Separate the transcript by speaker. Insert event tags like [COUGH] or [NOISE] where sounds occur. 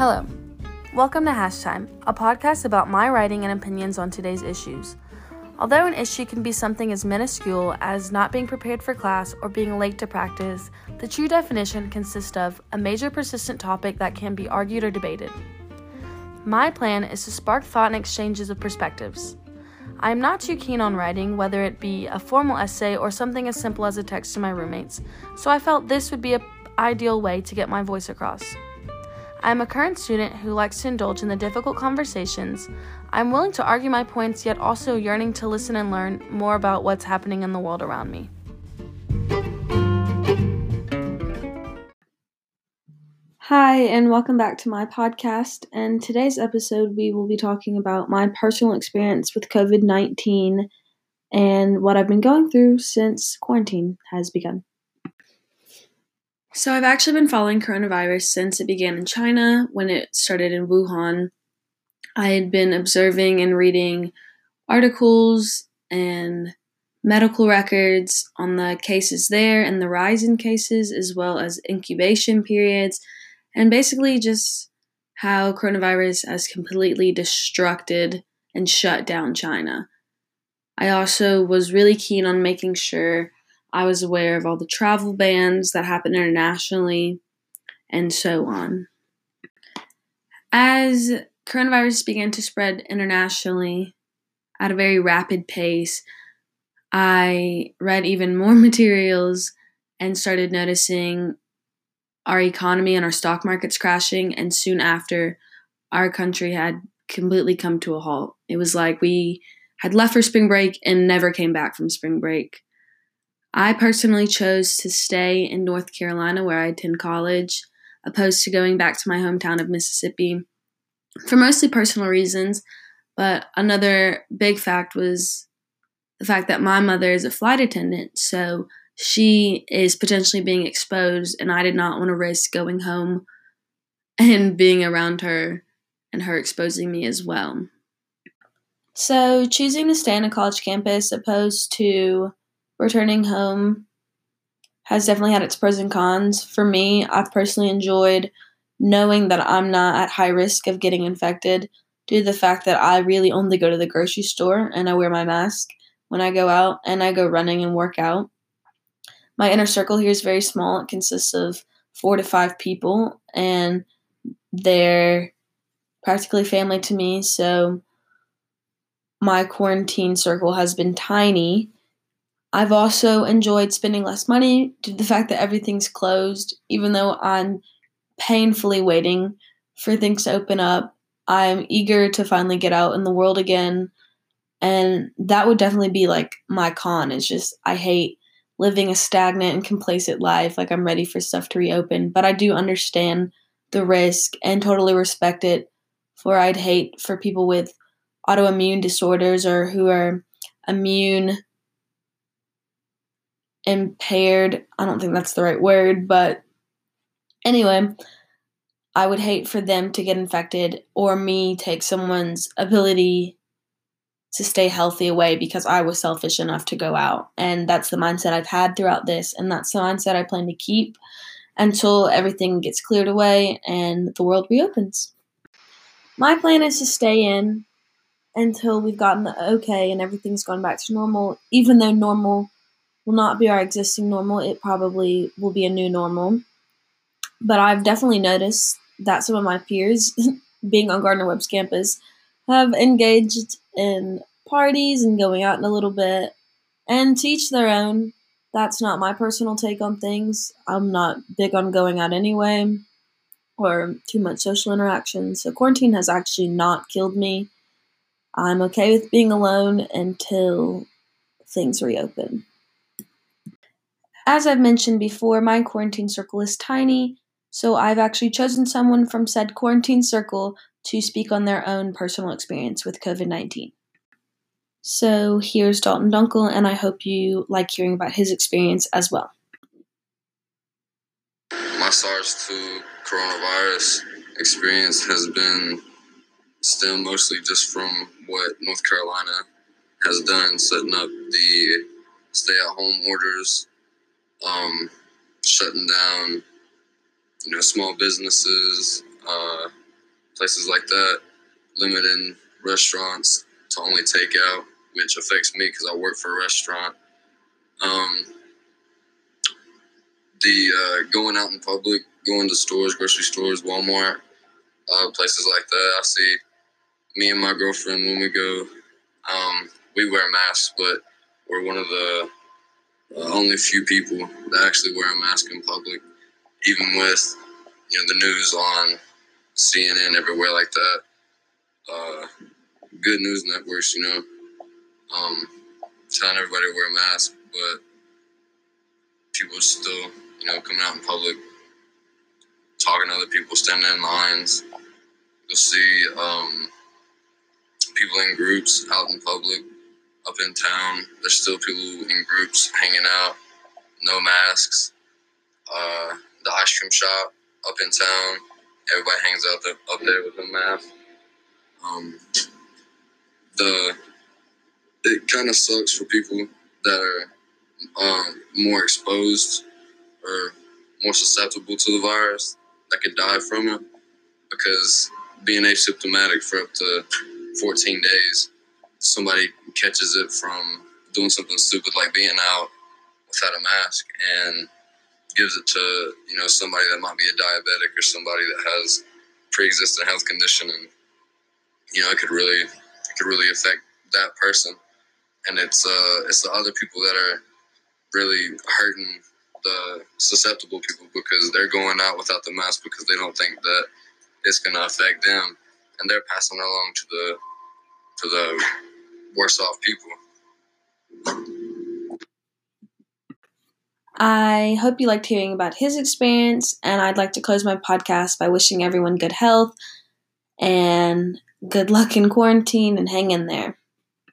Speaker 1: Hello. Welcome to Hash Time, a podcast about my writing and opinions on today's issues. Although an issue can be something as minuscule as not being prepared for class or being late to practice, the true definition consists of a major persistent topic that can be argued or debated. My plan is to spark thought and exchanges of perspectives. I am not too keen on writing, whether it be a formal essay or something as simple as a text to my roommates, so I felt this would be an ideal way to get my voice across. I am a current student who likes to indulge in the difficult conversations. I'm willing to argue my points, yet also yearning to listen and learn more about what's happening in the world around me. Hi, and welcome back to my podcast. And today's episode, we will be talking about my personal experience with COVID 19 and what I've been going through since quarantine has begun. So, I've actually been following coronavirus since it began in China when it started in Wuhan. I had been observing and reading articles and medical records on the cases there and the rise in cases, as well as incubation periods, and basically just how coronavirus has completely destructed and shut down China. I also was really keen on making sure I was aware of all the travel bans that happen internationally and so on. As coronavirus began to spread internationally at a very rapid pace, I read even more [LAUGHS] materials and started noticing our economy and our stock markets crashing. And soon after, our country had completely come to a halt. It was like we had left for spring break and never came back from spring break. I personally chose to stay in North Carolina where I attend college, opposed to going back to my hometown of Mississippi for mostly personal reasons. But another big fact was the fact that my mother is a flight attendant, so she is potentially being exposed, and I did not want to risk going home [LAUGHS] and being around her and her exposing me as well. So, choosing to stay on a college campus opposed to returning home has definitely had its pros and cons. For me, I've personally enjoyed knowing that I'm not at high risk of getting infected due to the fact that I really only go to the grocery store and I wear my mask when I go out and I go running and work out. My inner circle here is very small. It consists of four to five people, and they're practically family to me. So my quarantine circle has been tiny I've also enjoyed spending less money due to the fact that everything's closed, even though I'm painfully waiting for things to open up. I'm eager to finally get out in the world again. And that would definitely be like my con. It's just, I hate living a stagnant and complacent life. Like, I'm ready for stuff to reopen. But I do understand the risk and totally respect it. For I'd hate for people with autoimmune disorders or who are immune impaired. I don't think that's the right word, but anyway, I would hate for them to get infected or me take someone's ability to stay healthy away because I was selfish enough to go out. And that's the mindset I've had throughout this, and that's the mindset I plan to keep until everything gets cleared away and the world reopens. My plan is to stay in until we've gotten the okay and everything's gone back to normal, even though normal will not be our existing normal. It probably will be a new normal. But I've definitely noticed that some of my peers, [LAUGHS] being on Gardner Webb's campus, have engaged in parties and going out in a little bit. And teach their own. That's not my personal take on things. I'm not big on going out anyway or too much social interaction. So quarantine has actually not killed me. I'm okay with being alone until things reopen. As I've mentioned before, my quarantine circle is tiny, so I've actually chosen someone from said quarantine circle to speak on their own personal experience with COVID 19. So here's Dalton Dunkel, and I hope you like hearing about his experience as well.
Speaker 2: My SARS 2 coronavirus experience has been still mostly just from what North Carolina has done, setting up the stay at home orders um, shutting down, you know, small businesses, uh, places like that, limiting restaurants to only takeout, which affects me because I work for a restaurant. Um, the uh, going out in public, going to stores, grocery stores, Walmart, uh, places like that. I see me and my girlfriend when we go. Um, we wear masks, but we're one of the uh, only a few people that actually wear a mask in public, even with you know the news on CNN everywhere like that. Uh, good news networks, you know, um, telling everybody to wear a mask, but people still, you know, coming out in public, talking to other people, standing in lines. You'll see um, people in groups out in public, up in town. There's still people in groups hanging out, no masks. Uh, the ice cream shop up in town, everybody hangs out there, up there with a mask. Um, the it kind of sucks for people that are um, more exposed or more susceptible to the virus that could die from it because being asymptomatic for up to 14 days, somebody catches it from doing something stupid like being out without a mask and gives it to you know somebody that might be a diabetic or somebody that has pre-existing health condition and you know it could really it could really affect that person. And it's uh it's the other people that are really hurting the susceptible people because they're going out without the mask because they don't think that it's going to affect them. And they're passing along to the to the worse off people
Speaker 1: I hope you liked hearing about his experience, and I'd like to close my podcast by wishing everyone good health and good luck in quarantine and hang in there.